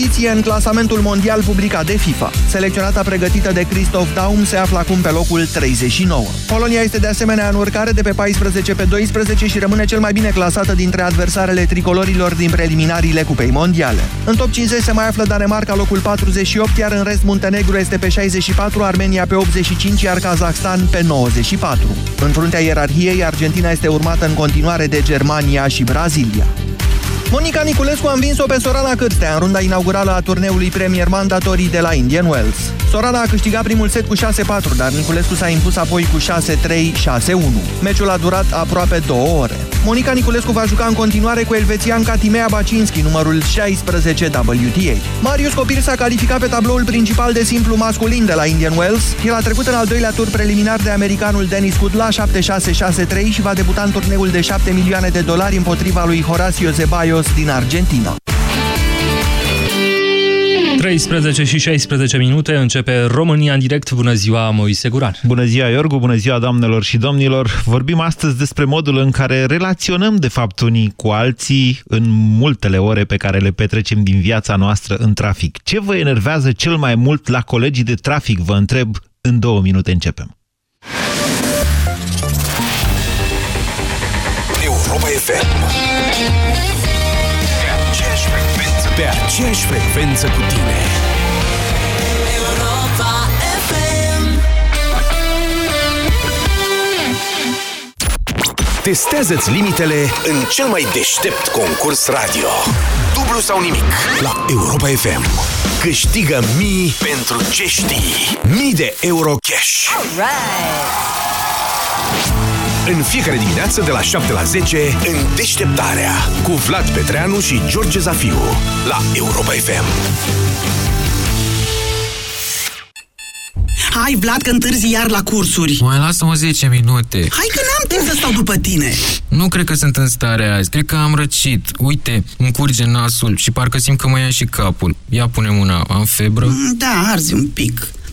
poziție în clasamentul mondial publicat de FIFA. Selecționata pregătită de Christoph Daum se află acum pe locul 39. Polonia este de asemenea în urcare de pe 14 pe 12 și rămâne cel mai bine clasată dintre adversarele tricolorilor din preliminariile Cupei Mondiale. În top 50 se mai află Danemarca locul 48, iar în rest Muntenegru este pe 64, Armenia pe 85, iar Kazakhstan pe 94. În fruntea ierarhiei, Argentina este urmată în continuare de Germania și Brazilia. Monica Niculescu a învins-o pe Sorana Cârstea în runda inaugurală a turneului Premier Mandatorii de la Indian Wells. Sorana a câștigat primul set cu 6-4, dar Niculescu s-a impus apoi cu 6-3, 6-1. Meciul a durat aproape două ore. Monica Niculescu va juca în continuare cu elvețianca Timea Bacinski, numărul 16 WTA. Marius Copil s-a calificat pe tabloul principal de simplu masculin de la Indian Wells. El a trecut în al doilea tur preliminar de americanul Denis Kudla 7-6-6-3 și va debuta în turneul de 7 milioane de dolari împotriva lui Horacio Zeballos din Argentina. 13 și 16 minute începe România în direct. Bună ziua, Moise Guran. Bună ziua, Iorgu, bună ziua, doamnelor și domnilor. Vorbim astăzi despre modul în care relaționăm, de fapt, unii cu alții în multele ore pe care le petrecem din viața noastră în trafic. Ce vă enervează cel mai mult la colegii de trafic, vă întreb. În două minute începem. Europa FM Pe aceeași frecvență cu tine. Europa FM Testează-ți limitele în cel mai deștept concurs radio. Dublu sau nimic. La Europa FM Câștigă mii pentru ce știi. Mii de euro cash în fiecare dimineață de la 7 la 10 în Deșteptarea cu Vlad Petreanu și George Zafiu la Europa FM. Hai, Vlad, că întârzi iar la cursuri. Mai lasă-mă 10 minute. Hai că n-am timp să stau după tine. Nu cred că sunt în stare azi. Cred că am răcit. Uite, îmi curge nasul și parcă simt că mă ia și capul. Ia pune mâna. Am febră? Mm, Da, arzi un pic.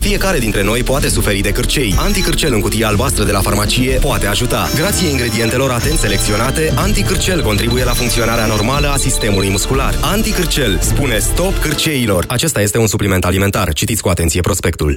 Fiecare dintre noi poate suferi de cârcei. Anticârcel în cutia albastră de la farmacie poate ajuta. Grație ingredientelor atent selecționate, Anticârcel contribuie la funcționarea normală a sistemului muscular. Anticârcel spune stop cârceilor. Acesta este un supliment alimentar. Citiți cu atenție prospectul.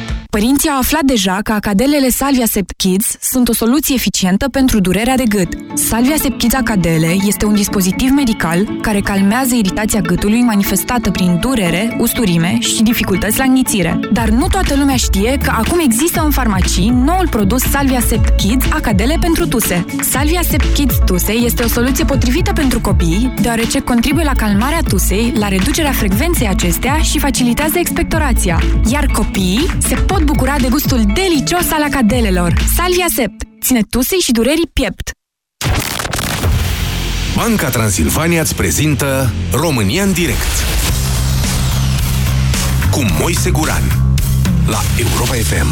Părinții au aflat deja că acadelele Salvia Sept Kids sunt o soluție eficientă pentru durerea de gât. Salvia Sept Kids Acadele este un dispozitiv medical care calmează iritația gâtului manifestată prin durere, usturime și dificultăți la înghițire. Dar nu toată lumea știe că acum există în farmacii noul produs Salvia Sept Kids Acadele pentru tuse. Salvia Sept Kids Tuse este o soluție potrivită pentru copii, deoarece contribuie la calmarea tusei, la reducerea frecvenței acestea și facilitează expectorația. Iar copiii se pot bucura de gustul delicios al acadelelor. Salvia Sept ține tusei și durerii piept. Banca Transilvania îți prezintă România în direct cu Moise Guran la Europa FM.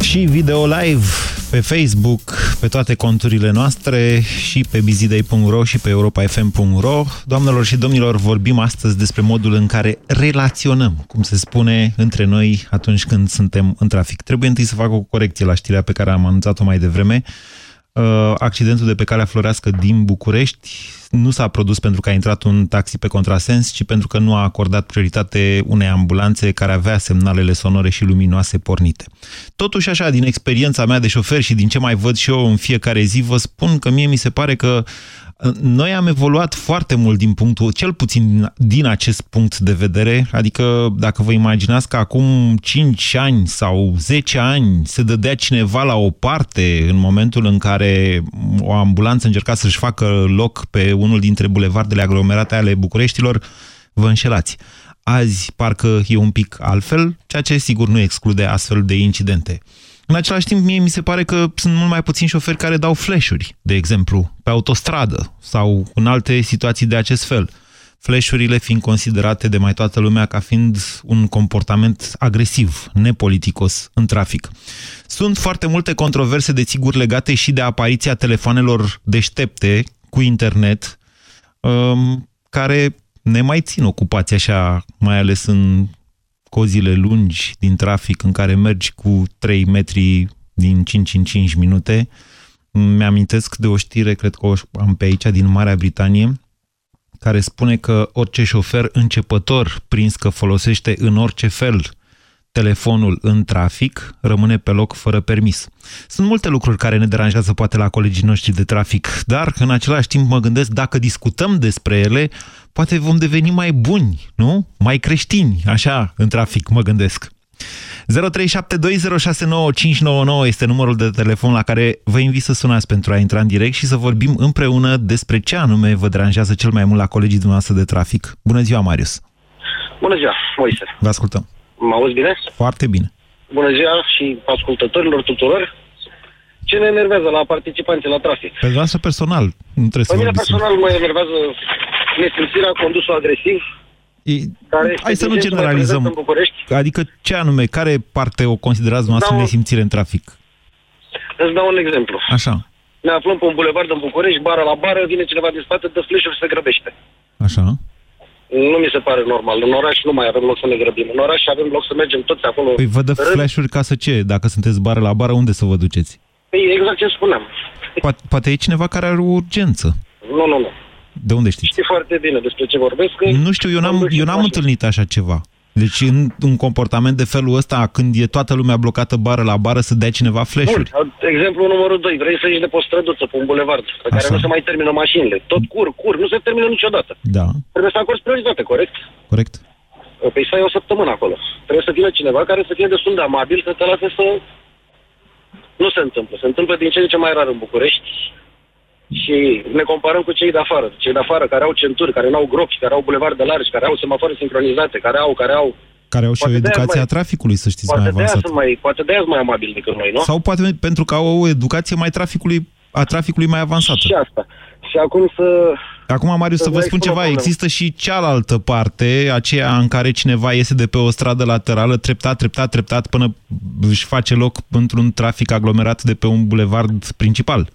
Și video live pe Facebook, pe toate conturile noastre și pe bizidei.ro și pe europafm.ro. Doamnelor și domnilor, vorbim astăzi despre modul în care relaționăm, cum se spune, între noi atunci când suntem în trafic. Trebuie întâi să fac o corecție la știrea pe care am anunțat-o mai devreme. Uh, accidentul de pe calea Florească din București nu s-a produs pentru că a intrat un taxi pe contrasens, ci pentru că nu a acordat prioritate unei ambulanțe care avea semnalele sonore și luminoase pornite. Totuși, așa, din experiența mea de șofer și din ce mai văd și eu în fiecare zi, vă spun că mie mi se pare că Noi am evoluat foarte mult din punctul, cel puțin din acest punct de vedere, adică dacă vă imaginați că acum 5 ani sau 10 ani se dădea cineva la o parte în momentul în care o ambulanță încerca să-și facă loc pe unul dintre bulevardele aglomerate ale Bucureștilor, vă înșelați. Azi parcă e un pic altfel, ceea ce sigur nu exclude astfel de incidente. În același timp, mie mi se pare că sunt mult mai puțini șoferi care dau flash-uri, de exemplu, pe autostradă sau în alte situații de acest fel. Flash-urile fiind considerate de mai toată lumea ca fiind un comportament agresiv, nepoliticos în trafic. Sunt foarte multe controverse, de sigur, legate și de apariția telefonelor deștepte cu internet, um, care ne mai țin ocupați așa, mai ales în cozile lungi din trafic în care mergi cu 3 metri din 5 în 5 minute. Mi-amintesc de o știre, cred că o am pe aici, din Marea Britanie, care spune că orice șofer începător prins că folosește în orice fel telefonul în trafic, rămâne pe loc fără permis. Sunt multe lucruri care ne deranjează poate la colegii noștri de trafic, dar în același timp mă gândesc dacă discutăm despre ele, poate vom deveni mai buni, nu? Mai creștini, așa, în trafic, mă gândesc. 0372069599 este numărul de telefon la care vă invit să sunați pentru a intra în direct și să vorbim împreună despre ce anume vă deranjează cel mai mult la colegii dumneavoastră de trafic. Bună ziua, Marius! Bună ziua, Moise! Vă ascultăm! Mă auzi bine? Foarte bine! Bună ziua și ascultătorilor tuturor! Ce ne enervează la participanții la trafic? Pe noastră personal, nu trebuie Pe să mine vorbiți. personal mă enervează nesimțirea condusul agresiv, E, care este hai să din nu ce în ce mai generalizăm. prezent în București. Adică ce anume, care parte o considerați dumneavoastră Dau- nesimțire în trafic? Îți dau un exemplu. Așa, Ne aflăm pe un bulevard în București, bară la bară, vine cineva din spate, dă flash și se grăbește. așa. Nu mi se pare normal. În oraș nu mai avem loc să ne grăbim. În oraș avem loc să mergem toți acolo. Păi vă dă rând. flash-uri ca să ce? Dacă sunteți bară la bară, unde să vă duceți? Păi exact ce spuneam. Poate, poate e cineva care are o urgență. Nu, nu, nu. De unde știți? Știi foarte bine despre ce vorbesc. că Nu știu, eu n-am, conduc și eu n-am mașini. întâlnit așa ceva. Deci în un comportament de felul ăsta, când e toată lumea blocată bară la bară, să dea cineva Bun, flash-uri. exemplu numărul 2. Vrei să ieși de pe o străduță, pe un bulevard, pe care Așa. nu se mai termină mașinile. Tot cur, cur, nu se termină niciodată. Da, Trebuie să acorzi prioritate, corect? corect. Păi să ai o săptămână acolo. Trebuie să vină cineva care să fie destul de amabil, să te lase să... Nu se întâmplă. Se întâmplă din ce în ce mai rar în București și ne comparăm cu cei de afară. Cei de afară care au centuri, care nu au gropi, care au bulevarde largi, care au semafoare sincronizate, care au, care au... Care au și o Poate de-aia educație mai- a traficului, să știți, mai Poate de, aia avansată. sunt mai, poate de aia sunt mai amabili decât noi, nu? Sau poate pentru că au o educație mai traficului, a traficului mai avansată. Și asta. Și acum să... Acum, Marius, Să să vă vă spun expun o ceva, problemă. există și cealaltă parte, aceea în care cineva iese de pe o stradă laterală, treptat, treptat, treptat, până își face loc într-un trafic aglomerat de pe un bulevard principal.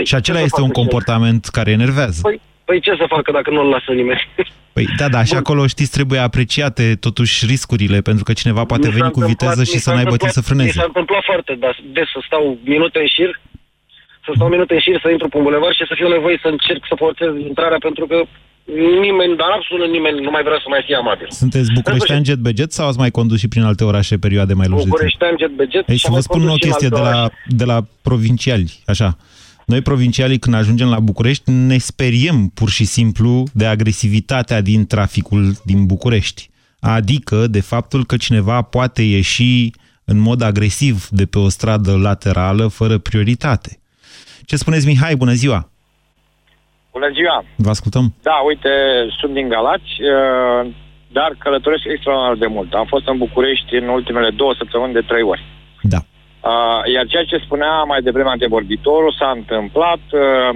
Păi, și acela ce să este un facă comportament care enervează. Păi, păi ce să facă dacă nu-l lasă nimeni? Păi da, da, și Bun. acolo, știți, trebuie apreciate totuși riscurile, pentru că cineva poate Mi s-a veni cu întâmplat- viteză și mi să s-a n-aibă timp să întâmplat- Mi frâneze. s-a întâmplat foarte des, des să stau minute în șir, să stau minute în șir, să intru pe un bulevard și să fiu nevoie să încerc să forțez intrarea pentru că nimeni, dar absolut nimeni nu mai vrea să mai fie amabil. Sunteți bucureștean jet be jet sau ați mai condus și prin alte orașe perioade mai lungi de timp? Bucureștean, jet be jet Ei, și să am vă mai spun o condus și în chestie de alte la, orașe. de la provinciali, așa. Noi, provincialii, când ajungem la București, ne speriem pur și simplu de agresivitatea din traficul din București. Adică de faptul că cineva poate ieși în mod agresiv de pe o stradă laterală fără prioritate. Ce spuneți, Mihai? Bună ziua! Bună ziua! Vă ascultăm. Da, uite, sunt din Galați, uh, dar călătoresc extraordinar de mult. Am fost în București în ultimele două săptămâni de trei ori. Da. Uh, iar ceea ce spunea mai devreme antevorbitorul s-a întâmplat. Uh,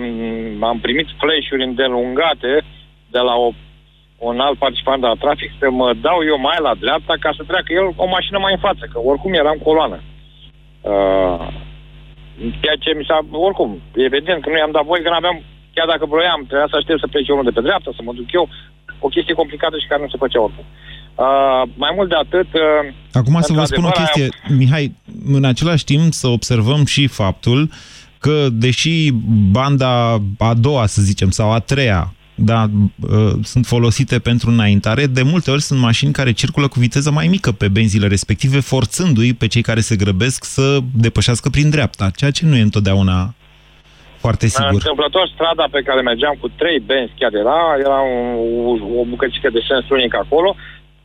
am primit flash-uri îndelungate de la o, un alt participant la trafic să mă dau eu mai la dreapta ca să treacă el o mașină mai în față, că oricum eram coloană. Uh, ceea ce mi s-a... Oricum, evident că nu i-am dat voi, că n-aveam... Chiar dacă vroiam, trebuia să aștept să plece unul de pe dreapta, să mă duc eu. O chestie complicată și care nu se făcea oricum. Uh, mai mult de atât... Uh, Acum să vă spun o într-adevăr, chestie, Mihai, în același timp să observăm și faptul că, deși banda a doua, să zicem, sau a treia, da, uh, sunt folosite pentru înaintare, de multe ori sunt mașini care circulă cu viteză mai mică pe benzile respective, forțându-i pe cei care se grăbesc să depășească prin dreapta, ceea ce nu e întotdeauna Foarte sigur. Întâmplător, strada pe care mergeam cu trei benzi chiar era, era un, o, o bucățică de sens unic acolo.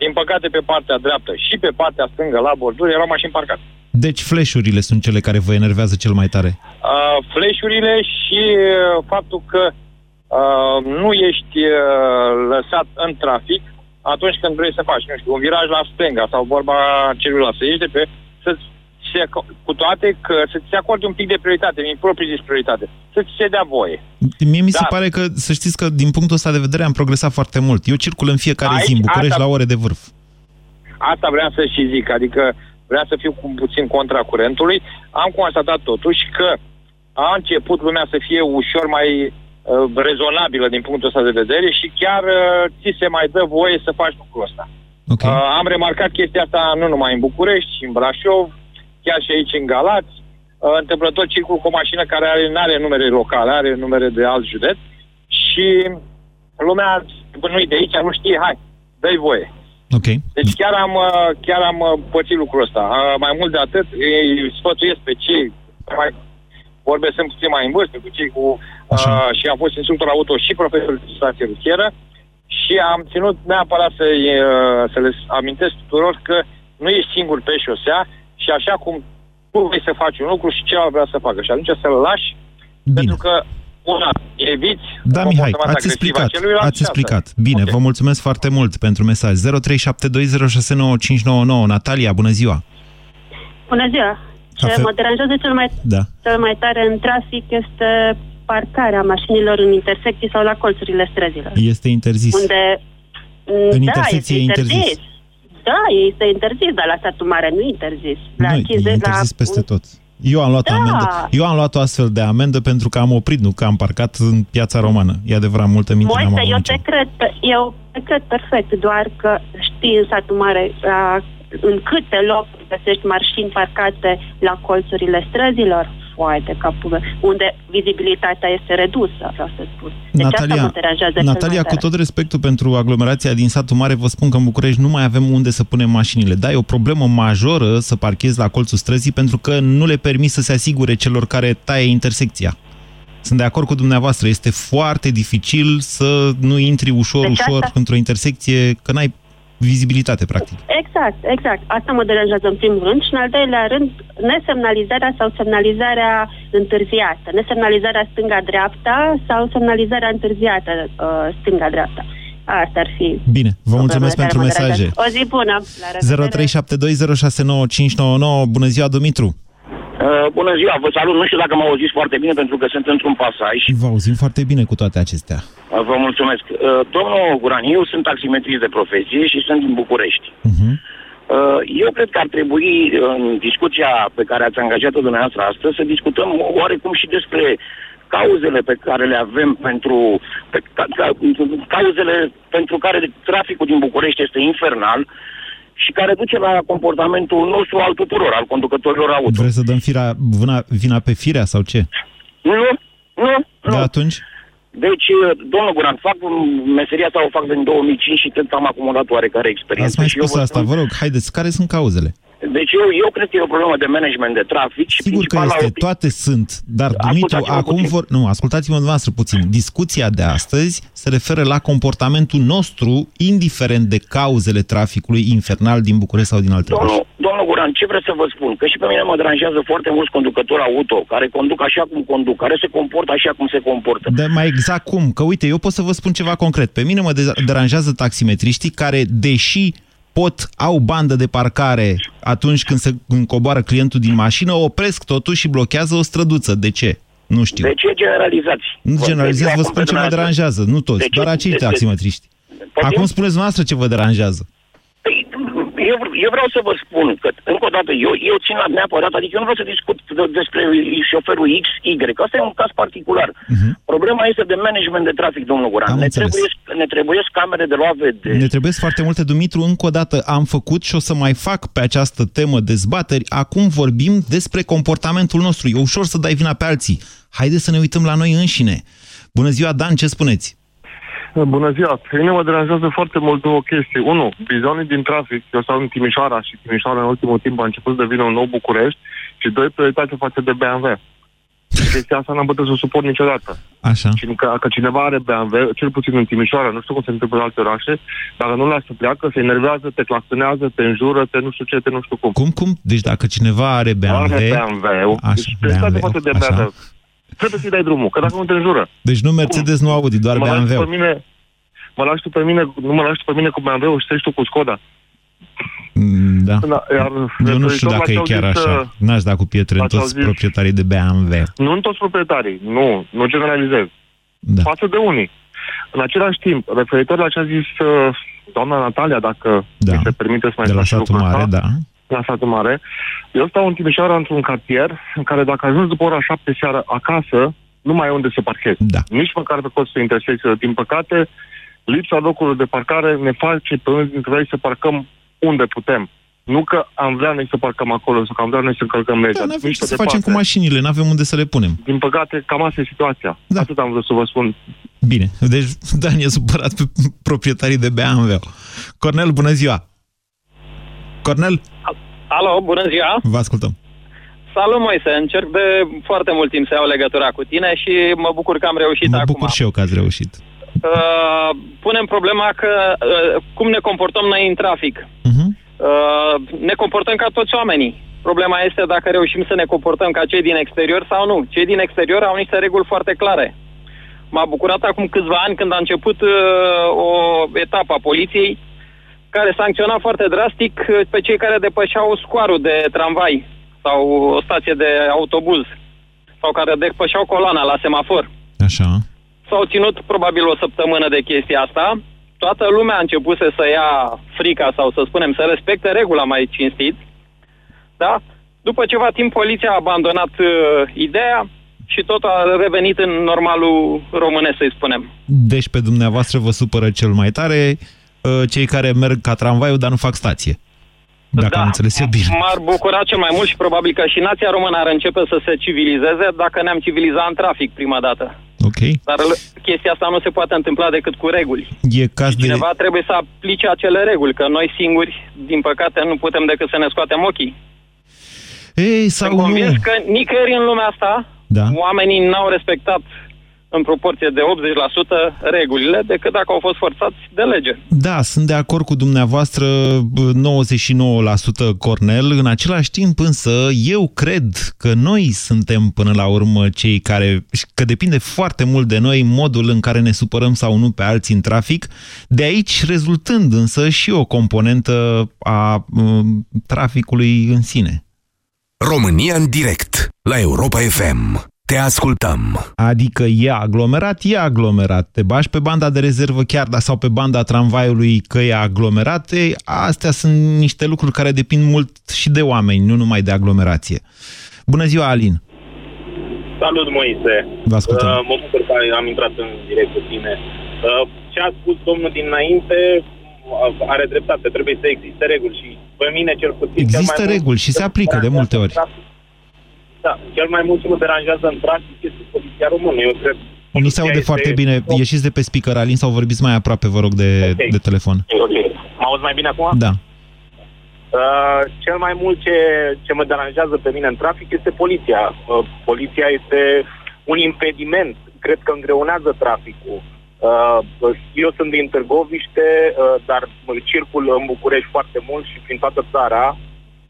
Din păcate, pe partea dreaptă și pe partea stângă, la borduri, erau mașini parcate. Deci flash-urile sunt cele care vă enervează cel mai tare. Uh, flash-urile și uh, faptul că uh, nu ești uh, lăsat în trafic atunci când vrei să faci, nu știu, un viraj la stânga sau vorba celuloasă. Ești de pe, să se, cu toate că să-ți acorde un pic de prioritate, din proprii de prioritate, să-ți se dea voie. Mie mi se Da. pare că, să știți că din punctul ăsta de vedere am progresat foarte mult. Eu circul în fiecare Aici, zi în București asta- la ore de vârf. Asta vreau să și zic, adică vreau să fiu cu puțin contra curentului. Am constatat totuși că a început lumea să fie ușor mai uh, rezonabilă din punctul ăsta de vedere și chiar uh, ți se mai dă voie să faci lucrul ăsta. Okay. Uh, am remarcat chestia asta nu numai în București, ci în Brașov, chiar și aici în Galați. Uh, întâmplător circul cu o mașină care are, nu are numere locale, are numere de alt județ și lumea, bă, nu de aici, nu știe, hai, dă voie. Ok. Deci chiar am, uh, chiar am uh, pățit lucrul ăsta. Uh, Mai mult de atât, îi sfătuiesc pe cei mai vorbesc sunt puțin mai în vârstă, cu cei cu... Uh, și am fost instructor auto și profesor de legislație rutieră și am ținut neapărat să, uh, să le amintesc tuturor că nu ești singur pe șosea și așa cum tu vrei să faci un lucru și celălalt vrea să facă. Și atunci să-l lași, Bine. pentru că, una, eviți Da, Mihai, comportament ați agresiv explicat. al celuilalt Ați și asta. explicat. Bine, vă mulțumesc foarte mult pentru mesaj. 0372069599. Natalia, bună ziua. Bună ziua! Ce Afe- mă deranjează cel mai, Da. cel mai tare în trafic este parcarea mașinilor în intersecții sau la colțurile străzilor. Este interzis. Unde... În da, intersecție este e interzis. Da, este interzis, dar la statul mare nu e interzis. La Nu, e 50, interzis la... peste tot. Eu am luat Da. amendă. Eu am luat o astfel de amendă pentru că am oprit, nu că am parcat în piața romană. E adevărat, multă minte n-am Moise, avut eu nicio. te cred, pe- eu te cred perfect, doar că știi în satul mare la, în câte locuri găsești mașini parcate la colțurile străzilor, foaie de capul meu, unde vizibilitatea este redusă, vreau să spun. Deci asta Natalia, mă deranjează cel Natalia, mai cu tare. tot respectul pentru aglomerația din satul mare, vă spun că în București nu mai avem unde să punem mașinile. Da, e o problemă majoră să parchezi la colțul străzii pentru că nu le permis să se asigure celor care taie intersecția. Sunt de acord cu dumneavoastră, este foarte dificil să nu intri ușor, Deci ușor asta- într-o intersecție, că n-ai vizibilitate, practic. Exact, exact. Asta mă deranjează în primul rând și în al doilea rând nesemnalizarea sau semnalizarea întârziată. Nesemnalizarea stânga-dreapta sau semnalizarea întârziată uh, stânga-dreapta. Asta ar fi Bine, vă mulțumesc problemele care pentru mă mesaje. deranjează. O zi bună! La revedere! 0372069599. Bună ziua, Dumitru! Uh, bună ziua, vă salut. Nu știu dacă m-au auzit foarte bine pentru că sunt într-un pasaj. Vă auzim foarte bine cu toate acestea. Uh, vă mulțumesc. Uh, domnul Guran, eu sunt taximetrist de profesie și sunt din București. Mhm. Uh, eu cred că ar trebui, în discuția pe care ați angajat-o dumneavoastră astăzi, să discutăm oarecum și despre cauzele pe care le avem pentru pe, ca, ca, cauzele pentru care traficul din București este infernal și care duce la comportamentul nostru al tuturor, al conducătorilor auto. Vreți să dăm fira, vina, vina pe firea sau ce? Nu, nu, nu. Da, atunci? Deci, domnul Guran, fac meseria asta o fac din 2005 și cred că am acumulat oarecare experiență. Ați mai și eu spus vă asta, spun- vă rog, haideți, care sunt cauzele? Deci eu, eu cred că e o problemă de management de trafic și Sigur că principala este, toate sunt, dar Dumitru, Ascultați-mă acum puțin. vor... Nu, ascultați-mă dumneavoastră puțin. Discuția de astăzi se referă la comportamentul nostru, indiferent de cauzele traficului infernal din București sau din alte orașe. Domnul, domnul Guran, ce vreau să vă spun? Că și pe mine mă deranjează foarte mulți conducători auto care conduc așa cum conduc, care se comportă așa cum se comportă. De mai exact cum? Că uite, eu pot să vă spun ceva concret. Pe mine mă de- deranjează taximetriștii care, deși pot, au bandă de parcare atunci când se când coboară clientul din mașină, opresc totuși și blochează o străduță. De ce? Nu știu. De ce generalizați? Nu Vă generalizez, întreb vă acum spun pe ce mă dumneavoastră. deranjează. Nu toți, De ce? doar acei De ce? taximetriști. Poftim? Acum spuneți dumneavoastră ce vă deranjează. Eu, eu vreau să vă spun că, încă o dată, eu, eu țin la neapărat, adică eu nu vreau să discut de- despre șoferul X, Y, că asta e un caz particular. Problema este de management de trafic, domnul Guran. Mhm. Am Ne înțeles. trebuie, ne trebuie camere de luat vedere. Ne trebuie foarte multe, Dumitru. Încă o dată am făcut și o să mai fac pe această temă dezbateri. Acum vorbim despre comportamentul nostru. E ușor să dai vina pe alții. Haideți să ne uităm la noi înșine. Bună ziua, Dan, ce spuneți? Bună ziua! Pe mine mă deranjează foarte mult două chestii. Unu, bizonii din trafic. Eu stau în Timișoara și Timișoara în ultimul timp a început să devină un nou București. Și doi, prioritate față de BMW. Chestia asta n-am putut să o suport niciodată. Așa. Și că, că cineva are BMW, cel puțin în Timișoara, nu știu cum se întâmplă în alte orașe, dacă nu lasă să pleacă, se enervează, te claxonează, te înjură, te nu știu ce, te nu știu cum. Cum, cum? Deci dacă cineva are BMW... Are BMW, Așa, deci trebuie BMW, față de așa. BMW. Trebuie să-i dai drumul, că dacă nu te înjură. Deci nu Mercedes, nu Audi, doar mă lași BMW. pe mine, mă lași tu pe mine, nu mă lași tu pe mine cu BMW-ul și treci tu cu Skoda. Mm, Da. Da, iar Eu nu știu referitor la dacă ce e au chiar zis, așa. N-aș da cu pietre în la ce au toți zis- proprietarii de BMW. Nu în toți proprietarii, nu, nu generalizez. Da. Față de unii. În același timp, referitor la ce a zis uh, doamna Natalia, dacă Da. mi se permite să mai De la spun și satul lucrul mare, ăsta, da. La satul mare, eu stau în Timișoara într-un cartier în care dacă ajungi după ora șapte seara acasă, nu mai ai unde să parchezi. Da. Nici măcar pe costul intersecțiilor. Din păcate, lipsa locurilor de parcare ne face pe unii dintre noi să parcăm unde putem. Nu că am vrea noi să parcăm acolo sau că am vrea noi să încălcăm legea. Da, n-avem Nici ce pe să facem cu departe. mașinile, n-avem unde să le punem. Din păcate, cam asta e situația. Da. Atât am vrut să vă spun. Bine, deci Dan e supărat pe proprietarii de BMW. Cornel, bună ziua! Cornel, Alo, bună ziua! vă ascultăm. Salut, Moise! Încerc de foarte mult timp să iau legătura cu tine și mă bucur că am reușit Mă acum. bucur și eu că ați reușit. Uh, punem problema că uh, cum ne comportăm noi în trafic. Mhm. Uh, ne comportăm ca toți oamenii. Problema este dacă reușim să ne comportăm ca cei din exterior sau nu. Cei din exterior au niște reguli foarte clare. M-a bucurat acum câțiva ani când a început uh, o etapă a poliției care sancționa foarte drastic uh, pe cei care depășeau scoarul de tramvai sau o stație de autobuz sau care depășeau coloana la semafor. Așa. S-au ținut probabil o săptămână de chestia asta. Toată lumea a început să ia frica sau să spunem să respecte regula mai cinstit. Da? După ceva timp poliția a abandonat uh, ideea și tot a revenit în normalul românesc, să-i spunem. Deci pe dumneavoastră vă supără cel mai tare uh, cei care merg ca tramvaiul, dar nu fac stație. Dacă am înțeles eu bine. M-ar bucura cel mai mult și probabil că și nația română ar începe să se civilizeze dacă ne-am civilizat în trafic prima dată. Ok. Dar l- chestia asta nu se poate întâmpla decât cu reguli. E caz de... Cineva trebuie să aplice acele reguli, că noi singuri, din păcate, nu putem decât să ne scoatem ochii. Ei, sau Sunt convins nu. că nicăieri în lumea asta Da. oamenii n-au respectat în proporție de 80% regulile decât dacă au fost forțați de lege. Da, sunt de acord cu dumneavoastră bă, 99% Cornel. În același timp însă eu cred că noi suntem până la urmă cei care, că depinde foarte mult de noi modul în care ne supărăm sau nu pe alții în trafic, de aici rezultând însă și o componentă a um, traficului în sine. România în direct la Europa FM. Te ascultăm. Adică e aglomerat, e aglomerat. Te bași pe banda de rezervă chiar, dar sau pe banda tramvaiului că e aglomerat. Ei, astea sunt niște lucruri care depind mult și de oameni, nu numai de aglomerație. Bună ziua, Alin! Salut, Moise. Vă ascultăm. Uh, mă bucur că am intrat în direct cu tine. Uh, ce a spus domnul dinainte uh, are dreptate. Trebuie să existe reguli și pe mine cel puțin... cel Există mai reguli mult, și se aplică de multe ori. Da, cel mai mult ce mă deranjează în trafic este poliția română. Eu cred Nu se aude este- foarte bine. Ieșiți de pe speaker, Alin, sau vorbiți mai aproape, vă rog, de, Ok. de telefon. Ok. Mă auzi mai bine acum? Da. Uh, cel mai mult ce, ce mă deranjează pe mine în trafic este poliția. Uh, poliția este un impediment. Cred că îngreunează traficul. Uh, eu sunt din Târgoviște, uh, dar circul în București foarte mult și prin toată țara.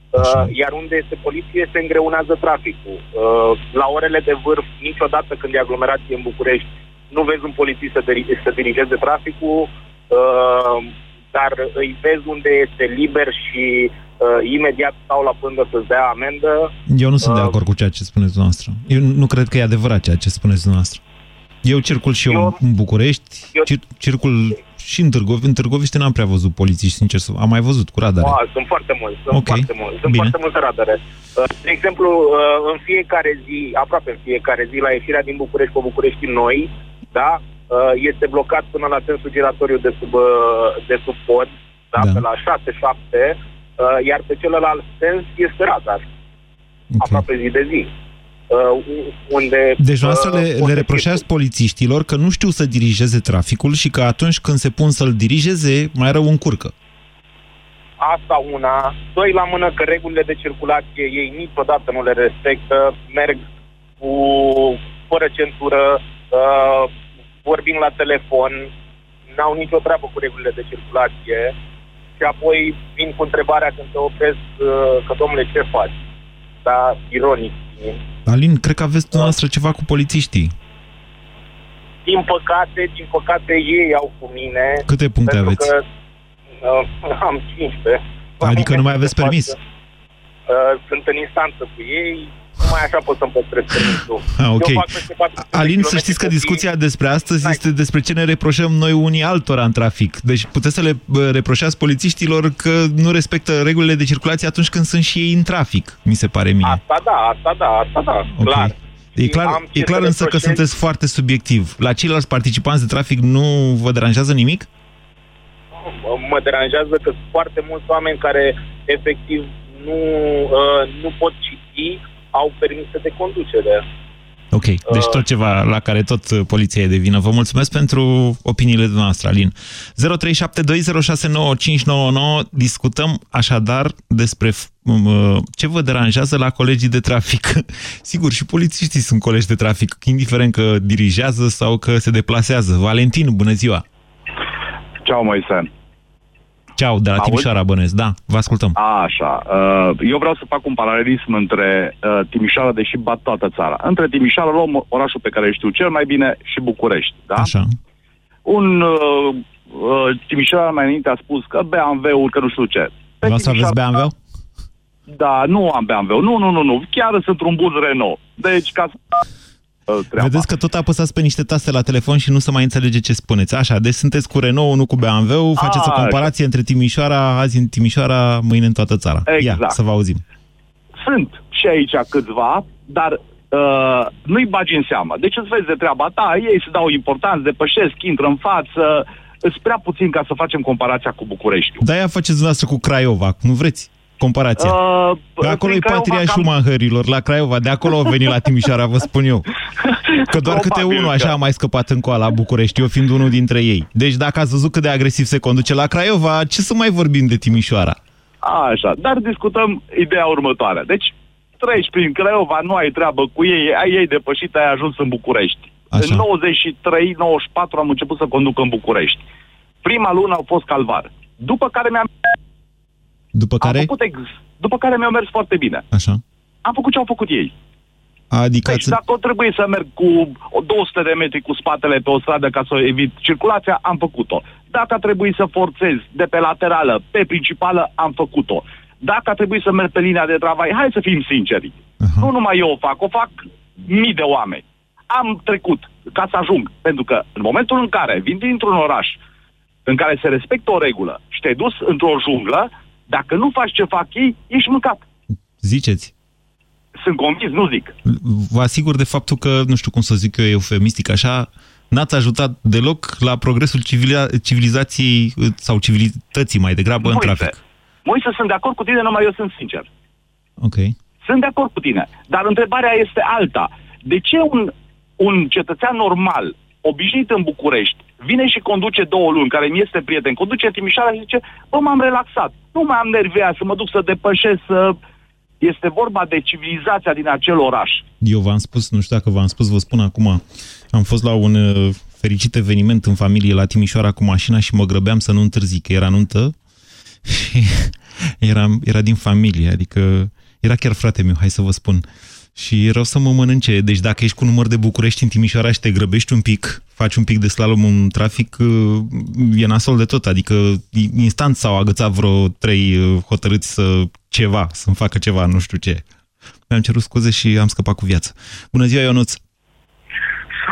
Uh, iar unde este poliție, se îngreunează traficul. Uh, la orele de vârf, niciodată când e aglomerație în București, nu vezi un polițist să, diri- să dirigeze traficul, uh, dar îi vezi unde este liber și uh, imediat stau la pândă să-ți dea amendă. Eu nu sunt de Uh, acord cu ceea ce spuneți dumneavoastră. Eu nu cred că e adevărat ceea ce spuneți dumneavoastră. Eu circul și eu, eu în București, cir- circul și în Târgoviște. În Târgoviște n-am prea văzut polițiști, sincer să... Am mai văzut cu radare. Ah, sunt foarte mulți, sunt Ok, foarte mulți, sunt bine. foarte multe radare. Uh, De exemplu, uh, în fiecare zi, aproape în fiecare zi, la ieșirea din București pe București noi, da, uh, este blocat până la sensul giratoriu de sub, uh, de sub pod, da, Da. pe la 6-7, uh, iar pe celălalt sens este radar, aproape zi de zi. Uh, unde, Deci noastră le, uh, le reproșeați polițiștilor că nu știu să dirigeze traficul și că atunci când se pun să-l dirigeze, mai rău încurcă. Asta una. Doi la mână că regulile de circulație ei niciodată nu le respectă, merg cu, fără centură, uh, vorbind la telefon, n-au nicio treabă cu regulile de circulație și apoi vin cu întrebarea când te opresc uh, că, domnule, ce faci? Da, ironic. Alin, cred că aveți dumneavoastră ceva cu polițiștii. Din păcate, din păcate ei au cu mine. Câte puncte pentru aveți? Că, uh, am 15. Adică nu mai aveți De față, permis? Uh, sunt în instanță cu ei, numai așa pot să-mi păstrez permisul. Ah, ok. Eu fac peste 400 de Alin, să kilometri știți că pe zi. discuția despre astăzi este despre ce ne reproșăm noi unii altora în trafic. Deci puteți să le bă, reproșați polițiștilor că nu respectă regulile de circulație atunci când sunt și ei în trafic, mi se pare mie. Asta da, asta da, asta da, Ok. clar. E clar, Am ce e clar să însă că reproșez. sunteți foarte subiectiv. La ceilalți participanți de trafic nu vă deranjează nimic? Mă deranjează că sunt foarte mulți oameni care efectiv nu, uh, nu pot citi, au permise de conducere. Ok, deci tot ceva la care tot uh, poliția e de vină. Vă mulțumesc pentru opiniile dumneavoastră, Alin. 0372069599 discutăm așadar despre f- m- uh, ce vă deranjează la colegii de trafic. Sigur, și polițiștii sunt colegi de trafic, indiferent că dirigează sau că se deplasează. Valentin, bună ziua! Ceau, Moise. Ceau, de la Auzi? Timișoara, bănesc. Da, vă ascultăm. Așa, uh, eu vreau să fac un paralelism între uh, Timișoara, deși bat toată țara. Între Timișoara luăm orașul pe care îl știu cel mai bine și București, da? Așa. Un uh, uh, Timișoara mai înainte a spus că BMW-ul, că nu știu ce. Vreau să aveți BMW? Da, nu am BMW. Nu, nu, nu, nu. Chiar sunt într-un buz Renault. Deci, ca să... uh, treaba. Vedeți că tot apăsați pe niște taste la telefon și nu se mai înțelege ce spuneți. Așa, deci sunteți cu Renault, nu cu BMW, faceți o A, comparație între Timișoara, azi în Timișoara, mâine în toată țara. Ia, Exact. să vă auzim. Sunt și aici câțiva, dar uh, nu-i bagi în seamă. Deci îți vezi de treaba ta, ei se dau importanță, depășesc, intră în față, îți prea puțin ca să facem comparația cu București. De-aia faceți dumneavoastră cu Craiova, nu vreți? Comparația. Uh, Că acolo e prin Craiova patria cam- Schumacherilor, la Craiova, de acolo au venit la Timișoara, vă spun eu. Că doar câte Probabil unul că- așa a mai scăpat în coala București, eu fiind unul dintre ei. Deci dacă ați văzut cât de agresiv se conduce la Craiova, ce să mai vorbim de Timișoara? Așa, dar discutăm ideea următoare. Deci, treci prin Craiova, nu ai treabă cu ei, ai ei depășit, ai ajuns în București. Așa. În 93-94 am început să conduc în București. Prima lună a fost calvar. După care mi-am După am care? făcut ex, după care mi-au mers foarte bine. Așa. Am făcut ce au făcut ei. Adică Deci ați... dacă o trebuie să merg cu o 200 de metri cu spatele pe o stradă ca să evit circulația, am făcut-o. Dacă a trebuit să forțez de pe laterală pe principală, am făcut-o. Dacă a trebuit să merg pe linia de tramvai, hai să fim sinceri. Uh-huh. Nu numai eu o fac, o fac mii de oameni. Am trecut ca să ajung. Pentru că în momentul în care vin dintr-un oraș în care se respectă o regulă și te-ai dus într-o junglă, dacă nu faci ce fac ei, ești mâncat. Ziceți. Sunt convins, nu zic. Vă asigur de faptul că, nu știu cum să zic eu eufemistic așa, n-ați ajutat deloc la progresul civila civilizației uh, sau civilității mai degrabă în Moise, trafic. Moise, sunt de acord cu tine, numai eu sunt sincer. Ok. Sunt de acord cu tine. Dar întrebarea este alta. De ce un, un cetățean normal, obișnuit în București, vine și conduce două luni, care mi este prieten, conduce în Timișoara și zice, bă, m-am relaxat, nu mai am nervia să mă duc să depășesc, să... Este vorba de civilizația din acel oraș. Eu v-am spus, nu știu dacă v-am spus, vă spun acum, am fost la un uh, fericit eveniment în familie la Timișoara cu mașina și mă grăbeam să nu întârzi, că era nuntă și era, era din familie, adică era chiar frate meu, hai să vă spun. Și erau să mă mănânce. Deci dacă ești cu număr de București în Timișoara și te grăbești un pic, faci un pic de slalom în trafic, uh, e nasol de tot. Adică instant s-au agățat vreo trei uh, hotărâți să ceva, să-mi facă ceva, nu știu ce. Mi-am cerut scuze și am scăpat cu viață. Bună ziua, Ionuț!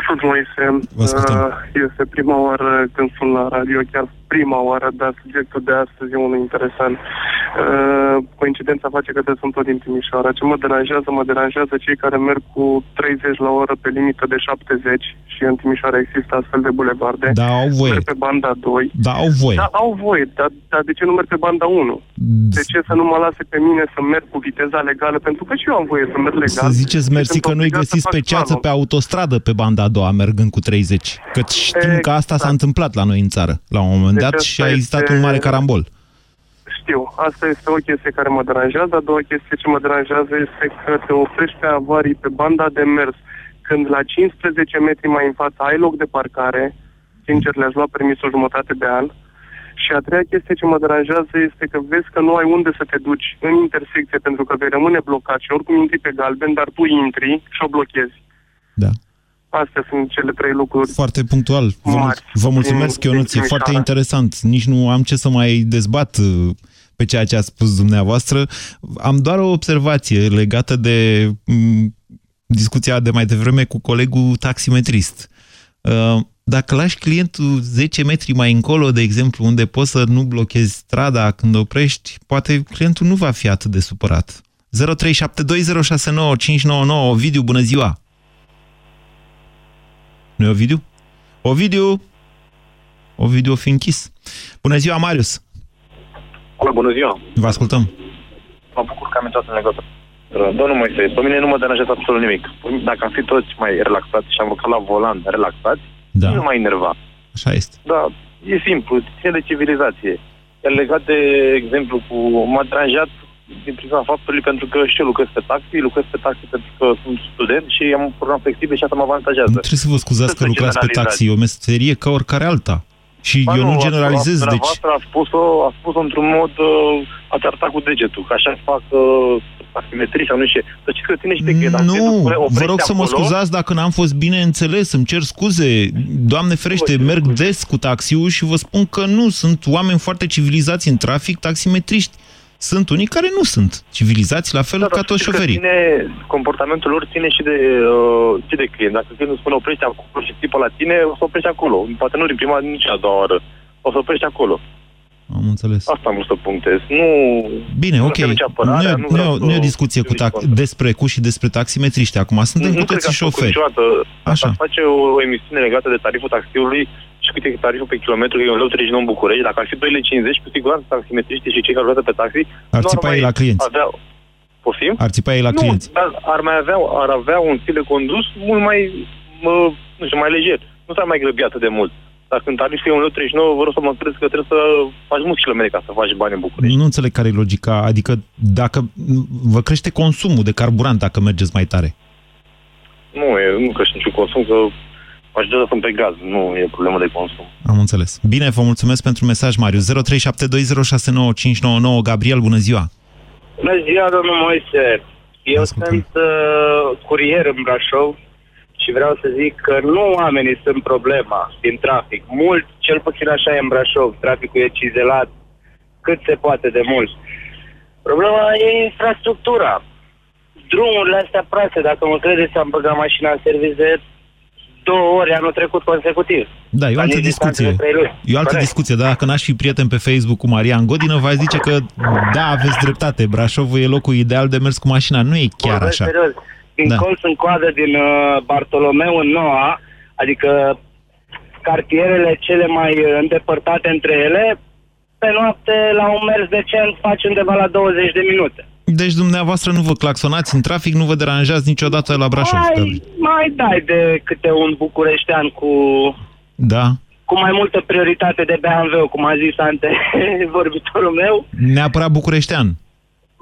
Salut, Moise. Vă ascultăm. Uh, Este prima oară când sunt la radio, chiar prima oară, dar subiectul de astăzi e unul interesant. Uh, Coincidența face că sunt tot din Timișoara. Ce mă deranjează, mă deranjează cei care merg cu 30 la oră pe limită de 70 și în Timișoara există astfel de bulevarde. Da, au voie. Merg pe banda 2. Da, au voie. Da, au voie, dar, dar de ce nu merg pe banda 1? De ce să nu mă lase pe mine să merg cu viteza legală? Pentru că și eu am voie să merg legal. Să ziceți mersi Sunt că nu-i obligat să găsiți fac pe ceață slalom. pe autostradă pe banda a doua, mergând cu 30. Că știm că asta s-a întâmplat la noi în țară, la un moment Deci dat, asta și a existat este- un mare carambol. Știu, asta este o chestie care mă deranjează, a doua chestie ce mă deranjează este că te oprești pe avarii pe banda de mers, când la 15 metri mai în față ai loc de parcare, sincer le-aș lua permisul jumătate de an, și a treia chestie ce mă deranjează este că vezi că nu ai unde să te duci în intersecție pentru că vei rămâne blocat și oricum intri pe galben, dar tu intri și o blochezi. Da. Astea sunt cele trei lucruri. Foarte punctual. Vă, mul- Mari. vă mulțumesc, Din- Ionuț, din e foarte Timișoara. interesant. Nici nu am ce să mai dezbat uh, pe ceea ce a spus dumneavoastră. Am doar o observație legată de m, discuția de mai devreme cu colegul taximetrist. Uh, Dacă lași clientul 10 metri mai încolo, de exemplu, unde poți să nu blochezi strada când oprești, poate clientul nu va fi atât de supărat. 0372069599 Ovidiu, bună ziua! Nu e Ovidiu? Ovidiu! Ovidiu o fi închis. Bună ziua, Marius! Alo, bună ziua! Vă ascultăm. Mă bucur că am intrat în legătură. Domnul Moise, pe mine nu mă deranjează absolut nimic. Dacă am fi toți mai relaxați și am urcat la volan relaxați, da. nu mai enerva. Așa este. Da, e simplu, ține de civilizație. Iar legat de exemplu cu... M-a deranjat din prima faptului pentru că și eu lucrez pe taxi, lucrez pe taxi pentru că sunt student și am un program flexibil și asta mă avantajează. Nu trebuie să vă scuzați că să lucrați pe generalizați. taxi, e o meserie ca oricare alta. Și Ba eu nu generalizez, deci... Dumneavoastră a spus-o, a spus-o într-un mod, uh, ați arătat cu degetul, că așa fac uh, taximetrii sau nu știu ce. Să știți că ține și de că dacă te Nu, duci, oprești vă rog să mă acolo, scuzați dacă n-am fost bine înțeles, îmi cer scuze. Doamne ferește, merg des cu taxiul și vă spun că nu, sunt oameni foarte civilizați în trafic, taximetriști. Sunt unii care nu sunt civilizați, la fel Da, ca dar toți știți că șoferii. Ține, comportamentul lor ține și de, uh, și de client. Dacă clientul spune oprește acolo și țipă la tine, o să oprești acolo. Poate nu din prima, nici a doua oară. O să oprești acolo. Am înțeles. Asta am vrut să punctez. Nu... Bine, nu ok. vreau nici Nu apărarea, e, nu nu, e, vreau o- nu e o să- discuție cu tax, despre cu și despre taximetriști. Acum suntem nu cu cred că toții ați făcut șoferi. niciodată. Așa. Ați face o, o emisiune legată de tariful taxiului și cât e tariful pe kilometru, că e un leu 39 în București. Dacă ar fi 2,50 lei, cu siguranță taximetriștii și cei care lucrează pe taxi Ar nu țipa ei mai la clienți. Avea... Poftim? Ar țipa ei la nu, clienți. dar ar mai avea, ar avea un stil de condus mult mai, mă, nu știu, mai lejer. Nu s-ar mai grăbi atât de mult. Dacă în tarif e un leu 39, vă rog să mă credeți că trebuie să faci mulți kilometri ca să faci bani în București. Nu înțeleg care e logica. Adică dacă vă crește consumul de carburant dacă mergeți mai tare. Nu, e, nu că niciun consum, că majoritatea sunt pe gaz, nu e problemă de consum. Am înțeles. Bine, vă mulțumesc pentru mesaj, Marius. 0372069599. Gabriel, bună ziua! Bună ziua, domnul Moise. Eu sunt uh, curier în Brașov și vreau să zic că nu oamenii sunt problema din trafic. Mult, cel puțin așa e în Brașov, traficul e cizelat cât se poate de mult. Problema e infrastructura. Drumurile astea proaste, dacă mă credeți, am băgat mașina în serviciu de două ori anul trecut consecutiv. Da, e o La altă nici distanță discuție. de trei luni. E o altă Corect. discuție, dar dacă n-aș fi prieten pe Facebook cu Marian Godină, v zice că da, aveți dreptate, Brașovul e locul ideal de mers cu mașina. Nu e chiar Vorbesc așa. Serios. Din Da. da. colț în coadă din uh, Bartolomeu în Noua, adică cartierele cele mai uh, îndepărtate între ele, pe noapte la un mers decent faci undeva la 20 de minute. Deci dumneavoastră nu vă claxonați în trafic, nu vă deranjați niciodată la Brașov. mai, Gabriel. mai dai de câte un bucureștean cu, Da? cu mai multă prioritate de BMW, cum a zis ante vorbitorul meu. Neapărat bucureștean.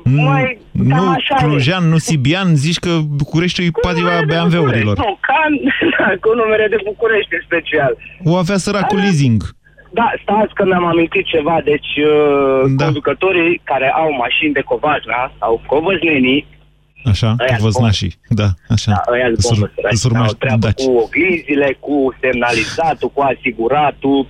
Mai, cam nu așa e. clujean, nu sibian, zici că Bucureștiul e patria BMW-urilor. Nu, ca cu numere de București în special. O avea săracul leasing. Da, stați că mi-am amintit ceva. Deci, uh, da. conducătorii care au mașini de covajna sau covăznenii, Așa, Ăia-s văznașii. Da, așa. da, ăia Îți bombă, ur- îți au urmești treabă daci. cu oglinzile, cu semnalizatul, cu asiguratul.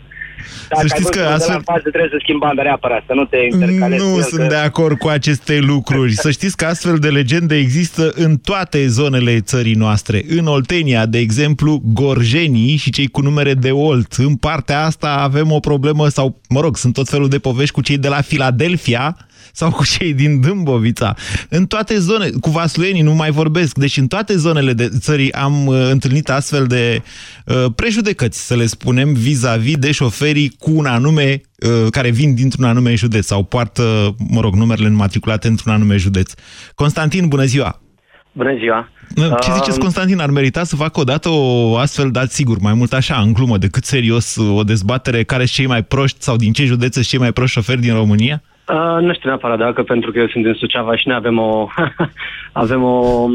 Dacă Să știți ai că văzut astfel- de la față, trebuie să schimbi banda neapărat, să nu te intercalezi. cu Nu el, sunt că- de acord cu aceste lucruri. Să știți că astfel de legende există în toate zonele țării noastre. În Oltenia, de exemplu, gorjenii și cei cu numere de Olt. În partea asta avem o problemă, sau, mă rog, sunt tot felul de povești cu cei de la Filadelfia sau cu cei din Dâmbovița. În toate zone, cu vasluienii nu mai vorbesc, deci în toate zonele de țării am uh, întâlnit astfel de uh, prejudecăți, să le spunem, vis-a-vis de șoferii cu un anume uh, care vin dintr-un anume județ sau poartă, mă rog, numerele înmatriculate într-un anume județ. Constantin, bună ziua! Bună ziua! Ce ziceți, Um, Constantin? Ar merita să facă odată o astfel, dați sigur, mai mult așa, în glumă, decât serios, o dezbatere care sunt cei mai proști sau din ce județe sunt cei mai proști șoferi din România? Uh, nu știu neapărat dacă, pentru că eu sunt din Suceava și noi avem o, avem o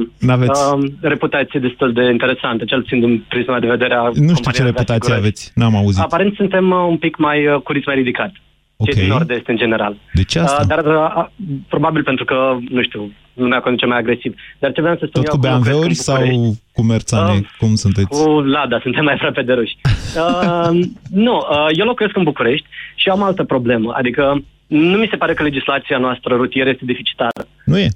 uh, reputație destul de interesantă, cel puțin din prisma de vedere a Nu știu ce companiilor de reputație asigurări. aveți, n-am auzit. Aparent suntem uh, un pic mai uh, cu risc mai ridicat. Ok. Cei din nord-est în general. De ce asta? Uh, dar uh, probabil pentru că, nu știu, lumea conduce mai agresiv. Dar ce vreau să spun Tot eu... cu acum, cred că BMW-uri în sau București- cu merțane? Uh, Cum sunteți? Cu Lada, suntem mai aproape de ruși. Uh, nu, uh, eu locuiesc în București și am altă problemă. Adică nu mi se pare că legislația noastră rutieră este deficitară. Nu e.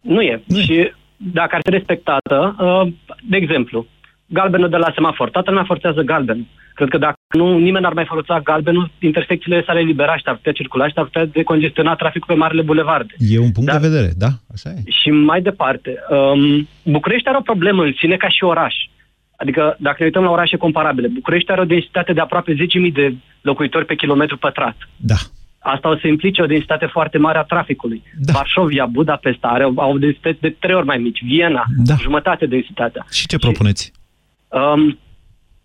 Nu e. Nu și dacă ar fi respectată, uh, de exemplu, galbenul de la semafor, toată lumea forțează galbenul. Cred că dacă nu, nimeni n-ar mai forța galbenul, intersecțiile s-ar elibera și ar putea circula și ar putea decongestiona traficul pe marile bulevarde. E un punct de vedere, da, așa e. Și mai departe, um, București are o problemă în sine ca și oraș. Adică, dacă ne uităm la orașe comparabile, București are o densitate de aproape 10.000 de locuitori pe kilometru pătrat. Da. Asta o să implice o densitate foarte mare a traficului. Da. Varșovia, Budapesta are, au o densitate de trei ori mai mici. Viena, da. jumătate densitatea. Și ce propuneți? Um,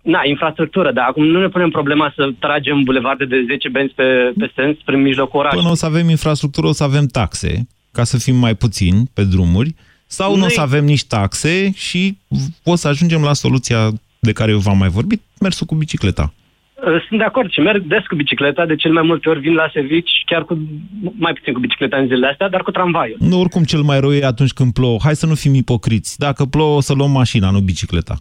na, infrastructură, dar acum nu ne punem problema să tragem bulevarde de 10 benzi pe, pe sens prin mijlocul orașului. Până o să avem infrastructură, o să avem taxe, ca să fim mai puțini pe drumuri, sau nu o Nu-i- să avem nici taxe și o să ajungem la soluția de care eu v-am mai vorbit, mersul cu bicicleta. Uh, Sunt de acord și merg des cu bicicleta, de cel mai multe ori vin la servici, chiar cu, mai puțin cu bicicleta în zilele astea, dar cu tramvaiul. Nu, oricum cel mai rău e atunci când plouă. Hai să nu fim ipocriți. Dacă plouă, o să luăm mașina, nu bicicleta.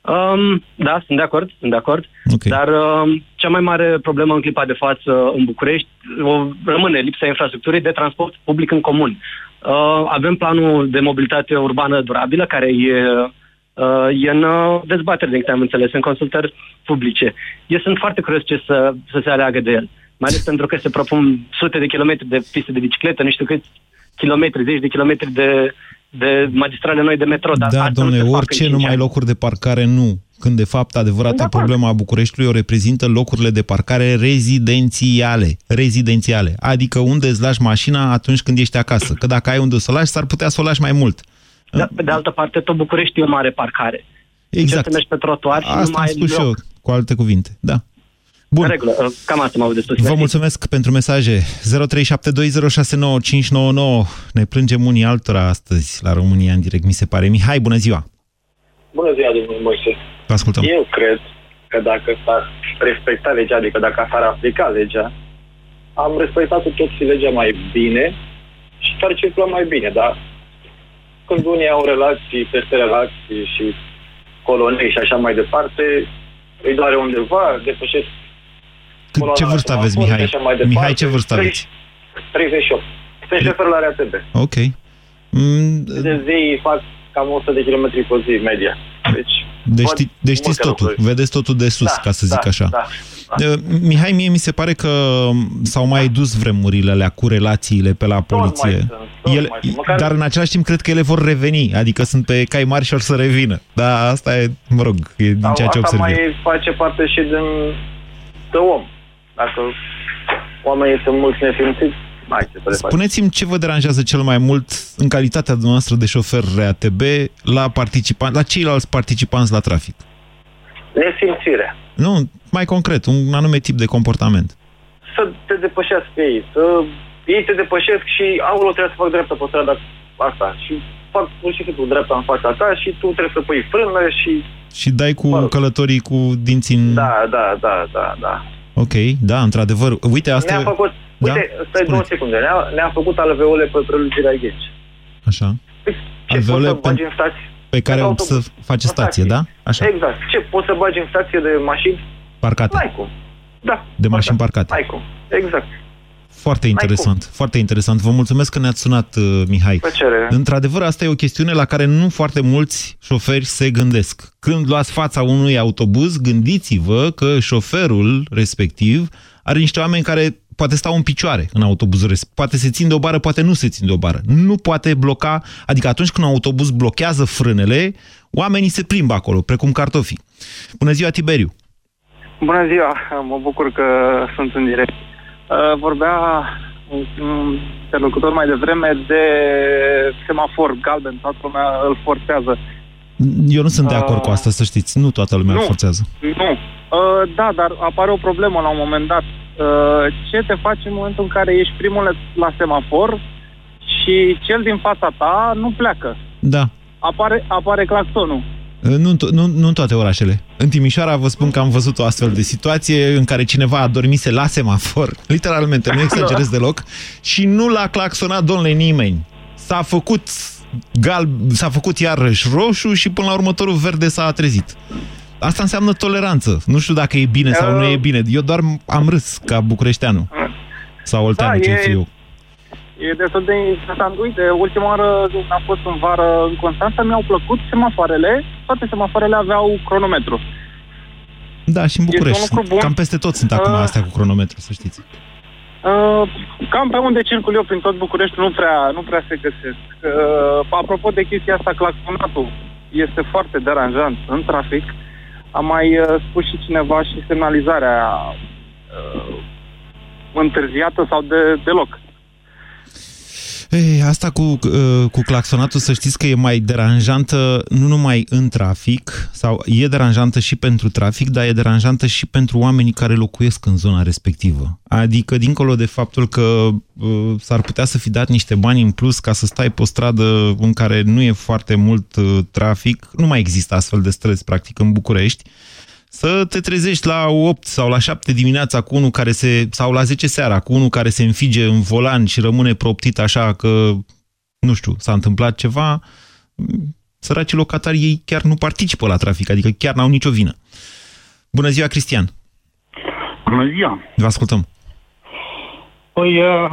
Um, da, sunt de acord, sunt de acord. Okay. Dar um, cea mai mare problemă în clipa de față în București o, rămâne lipsa infrastructurii de transport public în comun. Uh, avem planul de mobilitate urbană durabilă, care e, uh, e în uh, dezbatere, din câte am înțeles, în consultări publice. Eu sunt foarte curios ce să, să se aleagă de el. Mai ales pentru că se propun sute de kilometri de piste de bicicletă, nu știu câți kilometri, zeci de kilometri de, de magistrale noi de metro. Dar Da, asta nu domnule, se fac în orice cinci numai ani. locuri de parcare nu. Când de fapt adevărata problemă a Bucureștiului o reprezintă locurile de parcare rezidențiale. Rezidențiale. Adică unde îți lași mașina atunci când ești acasă. Că dacă ai unde să o lași, s-ar putea să o lași mai mult. Da, pe de altă parte, tot București e o mare parcare. Exact. Încerci să mergi pe trotuar și nu Asta mai am ai spus și loc. eu, cu alte cuvinte. Da. Bun. În regulă, uh, cam asta m-au de spus. Vă mulțumesc pentru mesaje. 0372069599. Ne plângem unii altora astăzi la România în direct, mi se pare. Mihai, bună ziua! Bună ziua, domnul Moise. Vă ascultăm. Eu cred că dacă s-ar respecta legea, adică dacă s-ar aplica legea, am respectat cu toții legea mai bine și s-ar circula mai bine, dar când unii au relații peste relații și colonii și așa mai departe, îi doare undeva, depășesc coloana Ce la vârstă aveți, semafor Mihai? și așa mai departe. Mihai, ce vârstă aveți? 38. Sunt șofer la RATB. Ok. Mm, De zi fac cam 100 de km pe zi, media. Deci, Deci, văd ști, deci știți multe totul, lucruri. vedeți totul de sus, Da, ca să zic da, așa. da, Uh, Mihai, mie mi se pare că s-au mai dus vremurile alea cu relațiile pe la poliție. mai sunt, tot ele, mai sunt. Măcar- Dar în același timp cred că ele vor reveni, adică sunt pe cai mari și or să revină. Da, asta e, mă rog, e din Sau ceea ce asta observ mai eu. face parte și din de om. Dacă oamenii sunt mulți nesimțiți, mai ce să le faci. Spuneți-mi ce vă deranjează cel mai mult în calitatea dumneavoastră de șofer RATB la, participan- la ceilalți participanți la trafic. Nesimțirea. Nu, mai concret, un anume tip de comportament. Să te depășească ei, să ei te depășesc și aulă trebuie să fac dreapta pe strada asta și fac pur și simplu dreapta în fața ta și tu trebuie să pui frână și Și dai cu călătorii cu dinții în... da, da, da, da, da. Ok, da, într-adevăr. Uite, asta... Ne-a făcut, Da? uite, stai două secunde, ne-a, ne-a făcut alveole pe prelungirea Ghenci. Așa. Ce Alveole poți să pe- bagi în stație? Pe care Pe să autobuz. face stație, da? Așa. Exact. Ce, poți să bagi în stație de mașini? Parcate. N-ai cum. Da, De mașini parcate. n-ai cum. Exact. Foarte interesant, foarte interesant. Vă mulțumesc că ne-ați sunat, uh, Mihai. Plăcere. Într-adevăr, asta e o chestiune la care nu foarte mulți șoferi se gândesc. Când luați fața unui autobuz, gândiți-vă că șoferul respectiv are niște oameni care poate stau în picioare în autobuzul respectiv. Poate se țin de o bară, poate nu se țin de o bară. Nu poate bloca, adică atunci când un autobuz blochează frânele, oamenii se plimbă acolo, precum cartofii. Bună ziua, Tiberiu! Bună ziua, mă bucur că sunt în direct. Uh, Vorbea un interlocutor mai devreme de semafor galben, toată lumea îl forțează. Eu nu sunt de acord cu Ah. asta, să știți. Nu toată lumea Nu. îl forțează. Nu. Uh, Da, dar apare o problemă la un moment dat. uh, ce te faci în momentul în care ești primul la semafor și cel din fața ta nu pleacă. Da. Apare, apare claxonul. Nu, în to- nu, nu în toate orașele. În Timișoara vă spun că am văzut o astfel de situație în care cineva adormise la semafor, literalmente, nu exagerez deloc, și nu l-a claxonat, domnule, nimeni. S-a făcut gal, s-a făcut iarăși roșu și până la următorul verde s-a trezit. Asta înseamnă toleranță. Nu știu dacă e bine sau nu e bine. Eu doar am râs ca bucureșteanu. Sau olteanu, Da, ce e- fiu eu. E destul de interesant. Uite, ultima oară a fost în vară în Constanța, mi-au plăcut semafoarele. Toate semafoarele aveau cronometru. Da, și în București. un lucru bun. Cam peste tot sunt acum Uh. astea cu cronometru, să știți. Uh, cam pe unde circul eu prin tot București nu prea, nu prea se găsesc. Uh, apropo de chestia asta, claxonatul este foarte deranjant în trafic. Am mai uh, spus și cineva și semnalizarea uh, întârziată sau de, deloc. Ei, asta cu, uh, cu claxonatul, să știți că e mai deranjantă nu numai în trafic, sau e deranjantă și pentru trafic, dar e deranjantă și pentru oamenii care locuiesc în zona respectivă. Adică, dincolo de faptul că uh, s-ar putea să fi dat niște bani în plus ca să stai pe o stradă în care nu e foarte mult uh, trafic, nu mai există astfel de străzi, practic, în București, să te trezești la 8 sau la 7 dimineața cu unul care se, sau la 10 seara cu unul care se înfige în volan și rămâne proptit așa că, nu știu, s-a întâmplat ceva, săracii locatari ei chiar nu participă la trafic, adică chiar n-au nicio vină. Bună ziua, Cristian! Bună ziua! Vă ascultăm! Păi, uh,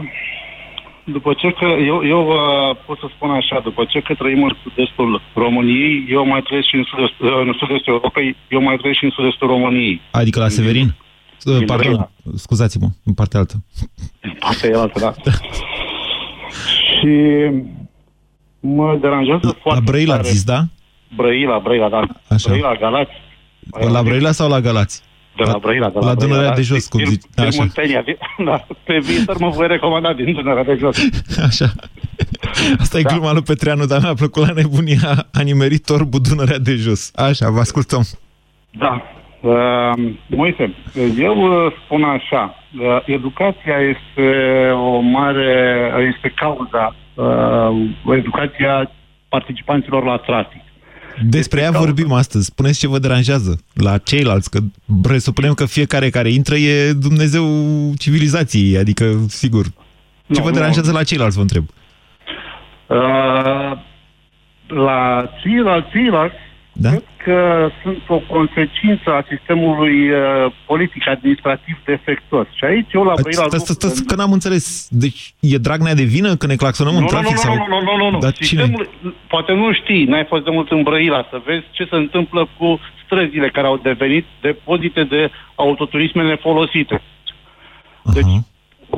după ce că, eu, eu uh, pot să spun așa, după ce că trăim în sud-estul României, eu mai trăiesc și în sud-estul, uh, în sud-estul Europei, eu mai trăiesc și în sud-estul României. Adică la Severin? Uh, Din Pardon, Brăila. scuzați-mă, în partea altă. Asta e altă, da. și mă deranjează foarte La Brăila tare- ați zis, da? Brăila, Brăila, da. Așa. Brăila, Galați. La Brăila sau la Galați? De la Brăila, de la, La Brăila, Dunărea da. de Jos, cum Din- zici. Din Așa. Muntenia. Da, pe viitor mă voi recomanda din Dunărea de Jos. Așa. Asta e Da. gluma lui Petreanu, dar mi-a plăcut la nebunia. A nimerit torbul Dunărea de jos. Așa, vă ascultăm. Da. Uh, Moise, eu uh, spun așa, uh, educația este o mare, este cauza, uh, educația participanților la trafic. Despre ea vorbim astăzi. Spuneți ce vă deranjează la ceilalți, că presupunem că fiecare care intră e Dumnezeu civilizației, adică, sigur. Ce Nu, vă nu. deranjează la ceilalți, vă întreb? Uh, la ceilalți, ceilalți Da? cred că sunt o consecință a sistemului uh, politic-administrativ defectuos. Și aici eu la Brăila... Stai, stai, stai, că n-am înțeles. Deci e Dragnea de vină că ne claxonăm Nu, în nu, trafic? nu, sau... nu, nu, nu, nu, nu. Dar cine? Sistemul, poate nu știi, n-ai fost de mult în Brăila să vezi ce se întâmplă cu străzile care au devenit depozite de autoturisme nefolosite. Deci,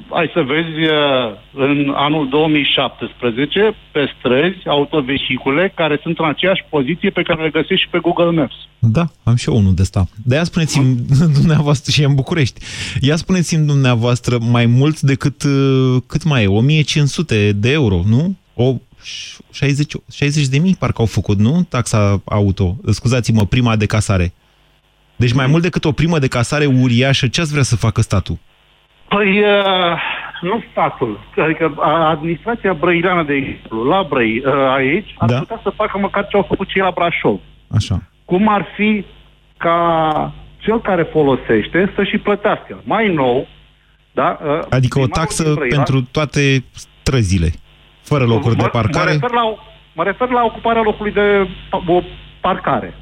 hai să vezi uh, în anul 2017 pe străzi autovehicule care sunt în aceeași poziție pe care le găsești și pe Google Maps. Da, am și eu unul de ăsta. De aia spuneți-mi dumneavoastră și e în București. Ia spuneți-mi dumneavoastră mai mult decât uh, cât mai e? 1500 de euro, nu? O 60, 60 de mii parcă au făcut, nu? Taxa auto. Scuzați-mă, prima de casare. Deci mai mult decât o primă de casare uriașă, ce ați vrea să facă statul? Păi, uh, nu statul, adică a- administrația brăileană, de exemplu, la Brăi, uh, aici, ar Da. putea să facă măcar ce au făcut cei la Brașov. Așa. Cum ar fi ca cel care folosește să și plătească. Mai nou, da? uh, Adică o primarul taxă din Brăila- pentru toate străzile, fără locuri de Mă- parcare. Mă refer, la, mă refer la ocuparea locului de pa- o parcare.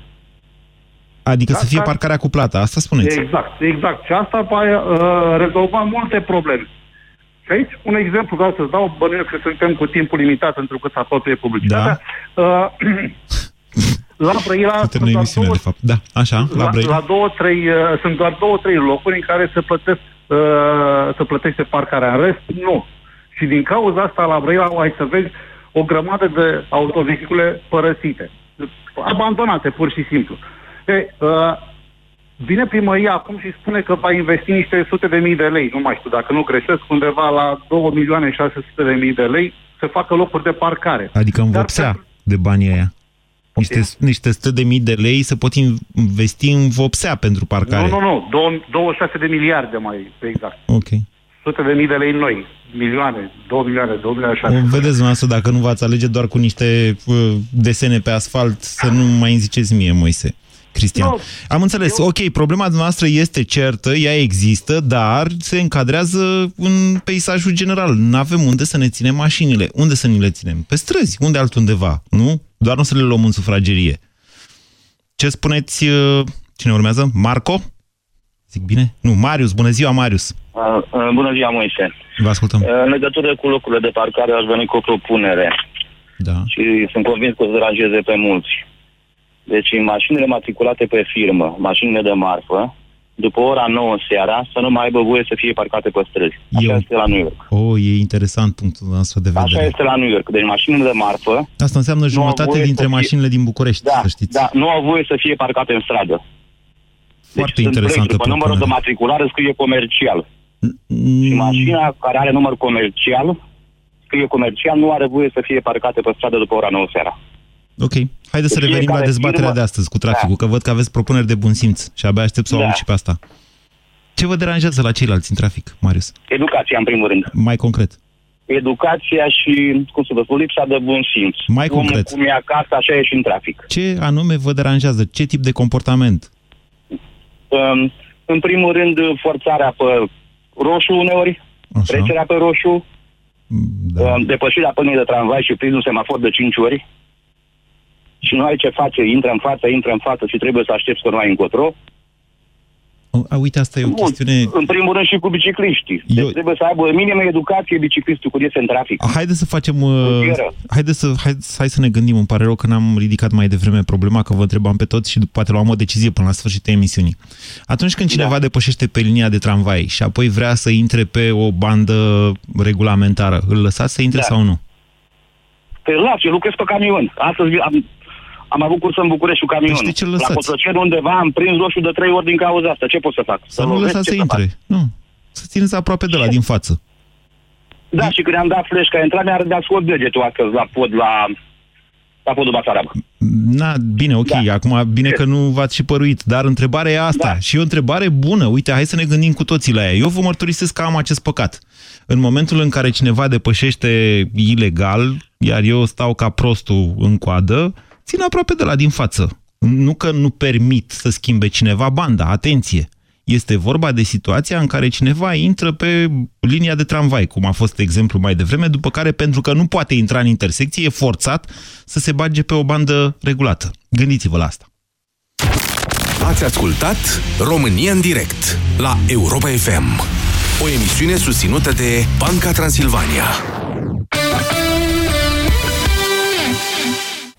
Adică Da, să fie da. parcarea cu plata, asta spuneți. Exact, exact. Și asta va uh, rezolva multe probleme. Și aici, un exemplu, vreau să-ți dau, bănuiesc că suntem cu timpul limitat pentru că se apropie publicitatea. Da. Uh, la Brăila Să sunt termină doar emisiunea, două, de fapt. Da, așa, la, la, Brăila. la două, trei, uh, sunt doar două, trei locuri în care se plătesc, uh, se plătește parcarea. În rest, nu. Și din cauza asta, la Brăila, ai să vezi o grămadă de autovehicule părăsite. Abandonate, pur și simplu. E, uh, vine primăria acum și spune că va investi niște sute de mii de lei, nu mai știu, dacă nu greșesc, undeva la 2 milioane 600 de mii de lei să facă locuri de parcare. Adică Dar învopsea de banii aia. Niște, niște 100 de mii de lei se pot investi în vopsea pentru parcare. Nu, nu, nu. Două- 26 de miliarde mai exact. Ok. 100 de mii de lei noi. Milioane, 2 milioane, 2 milioane 6. Vedeți dumneavoastră, dacă nu v-ați alege doar cu niște uh, desene pe asfalt, să nu mai îmi ziceți mie, Moise. Cristian. Nu, Am înțeles. Ok, problema noastră este certă, ea există, dar se încadrează în peisajul general. Nu avem unde să ne ținem mașinile. Unde să ni le ținem? Pe străzi, unde altundeva, nu? Doar nu să le luăm în sufragerie. Ce spuneți, uh, cine urmează? Marco? Zic bine? Nu, Marius. Bună ziua, Marius. Uh, uh, bună ziua, Moise. Vă ascultăm. Uh, În legătură cu locurile de parcare aș veni cu o propunere. Da. Și sunt convins că o să deranjeze pe mulți. Deci mașinile matriculate pe firmă, mașinile de marfă, după ora 9 seara, să nu mai aibă voie să fie parcate pe străzi. Așa Eu- este la New York. Oh, e interesant punctul nostru de vedere. Așa este la New York. Deci mașinile de marfă Asta înseamnă Nu au jumătate voie dintre să fie- mașinile din București, da, să știți. da, nu au voie să fie parcate în stradă. Foarte Deci sunt interesantă plăci. După numărul de propunere. matriculare scrie comercial. Mm, Și mașina care are număr comercial, scrie comercial, nu are voie să fie parcate pe stradă după ora 9 seara. Ok. Haideți să Deci revenim la fiecare dezbaterea firmă- de astăzi cu traficul, că văd că aveți propuneri de bun simț și abia aștept să o Da. aud și pe asta. Ce vă deranjează la ceilalți în trafic, Marius? Educația, în primul rând. Mai concret. Educația și, cum să vă spun, lipsa de bun simț. Mai Omul concret. Cum e acasă, așa e și în trafic. Ce anume vă deranjează? Ce tip de comportament? Um, în primul rând, forțarea pe roșu uneori, Așa. trecerea pe roșu, Da. um, depășirea pânii de tramvai și prinsul semafor de 5 ori. Și nu ai ce face, intră în față, intră în față și trebuie să aștepți că nu ai încotro. A, uite, asta e o Bun. chestiune... În primul rând și cu bicicliștii. Deci Eu- trebuie să aibă minimă educație biciclistul când iese în trafic. Haideți să facem... Uh, Rutieră. haideți să, hai, hai să ne gândim. Îmi pare rău că n-am ridicat mai devreme problema, că vă întrebam pe toți și poate luam o decizie până la sfârșitul emisiunii. Atunci când cineva da. depășește pe linia de tramvai și apoi vrea să intre pe o bandă regulamentară, îl lăsați să intre Da. sau nu? Te las, eu lucrez pe camion. Astăzi am, am avut curs în București cu camionul. Deci de ce îl La lăsați? Cotroceni undeva am prins roșu de trei ori din cauza asta. Ce pot să fac? Să nu lovesc? lăsați Ce să fac? intre. Nu. Să țineți aproape de la din față. Da, și când am dat flash că a intrat, mi-a dat scot degetul astăzi la pod, la, la podul Basarab. Na, bine, ok, da. acum bine că nu v-ați și păruit, dar întrebarea e asta. Da. Și e o întrebare bună. Uite, hai să ne gândim cu toții la ea. Eu vă mărturisesc că am acest păcat. În momentul în care cineva depășește ilegal, iar eu stau ca prostul în coadă, țin aproape de la din față. Nu că nu permit să schimbe cineva banda, atenție. Este vorba de situația în care cineva intră pe linia de tramvai, cum a fost exemplu mai devreme, după care, pentru că nu poate intra în intersecție, e forțat să se bage pe o bandă regulată. Gândiți-vă la asta. Ați ascultat România în direct la Europa FM. O emisiune susținută de Banca Transilvania.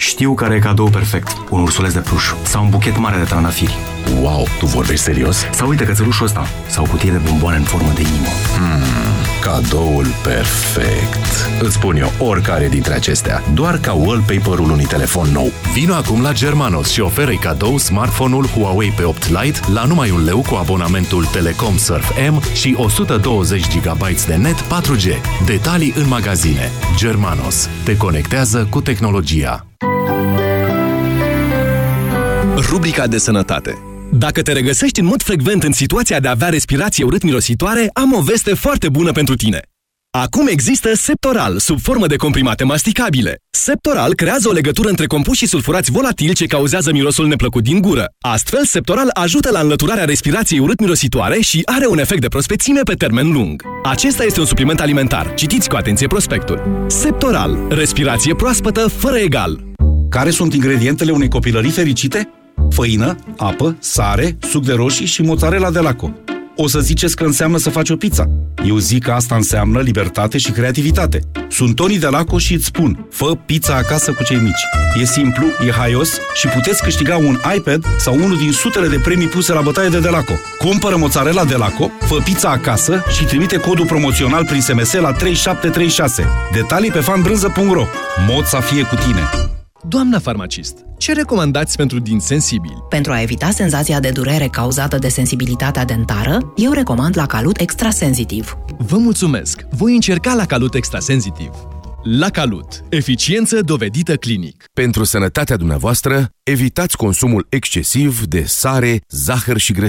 Știu care e cadou perfect. Un ursuleț de pluș sau un buchet mare de trandafiri. Wow, tu vorbești serios? Sau uite cățelușul ăsta. Sau o cutie de bomboane în formă de inimă. Hmm, cadoul perfect. Îți spun eu oricare dintre acestea, doar ca wallpaper-ul unui telefon nou. Vino acum la Germanos și oferă cadou smartphone-ul Huawei P8 Lite la numai un leu cu abonamentul Telecom Surf M și 120 GB de net 4G. Detalii în magazine. Germanos. Te conectează cu tehnologia. Rubrica de sănătate. Dacă te regăsești în mod frecvent în situația de a avea respirație urât-mirositoare, am o veste foarte bună pentru tine. Acum există Septoral, sub formă de comprimate masticabile. Septoral creează o legătură între compuși sulfurați volatili ce cauzează mirosul neplăcut din gură. Astfel, Septoral ajută la înlăturarea respirației urât-mirositoare și are un efect de prospețime pe termen lung. Acesta este un supliment alimentar. Citiți cu atenție prospectul. Septoral. Respirație proaspătă fără egal. Care sunt ingredientele unei copilării fericite? Făină, apă, sare, suc de roșii și mozzarella de laco. O să ziceți că înseamnă să faci o pizza. Eu zic că asta înseamnă libertate și creativitate. Sunt Toni de Laco și îți spun, fă pizza acasă cu cei mici. E simplu, e haios și puteți câștiga un iPad sau unul din sutele de premii puse la bătaie de Delaco. Cumpără mozzarella Delaco, fă pizza acasă și trimite codul promoțional prin SMS la 3736. Detalii pe fanbrânză.ro Mod să fie cu tine. Doamna farmacist, ce recomandați pentru din sensibili? Pentru a evita senzația de durere cauzată de sensibilitatea dentară, eu recomand la Calut Extrasensitiv. Vă mulțumesc! Voi încerca la Calut Extrasensitiv. La Calut. Eficiență dovedită clinic. Pentru sănătatea dumneavoastră, evitați consumul excesiv de sare, zahăr și grăsimi.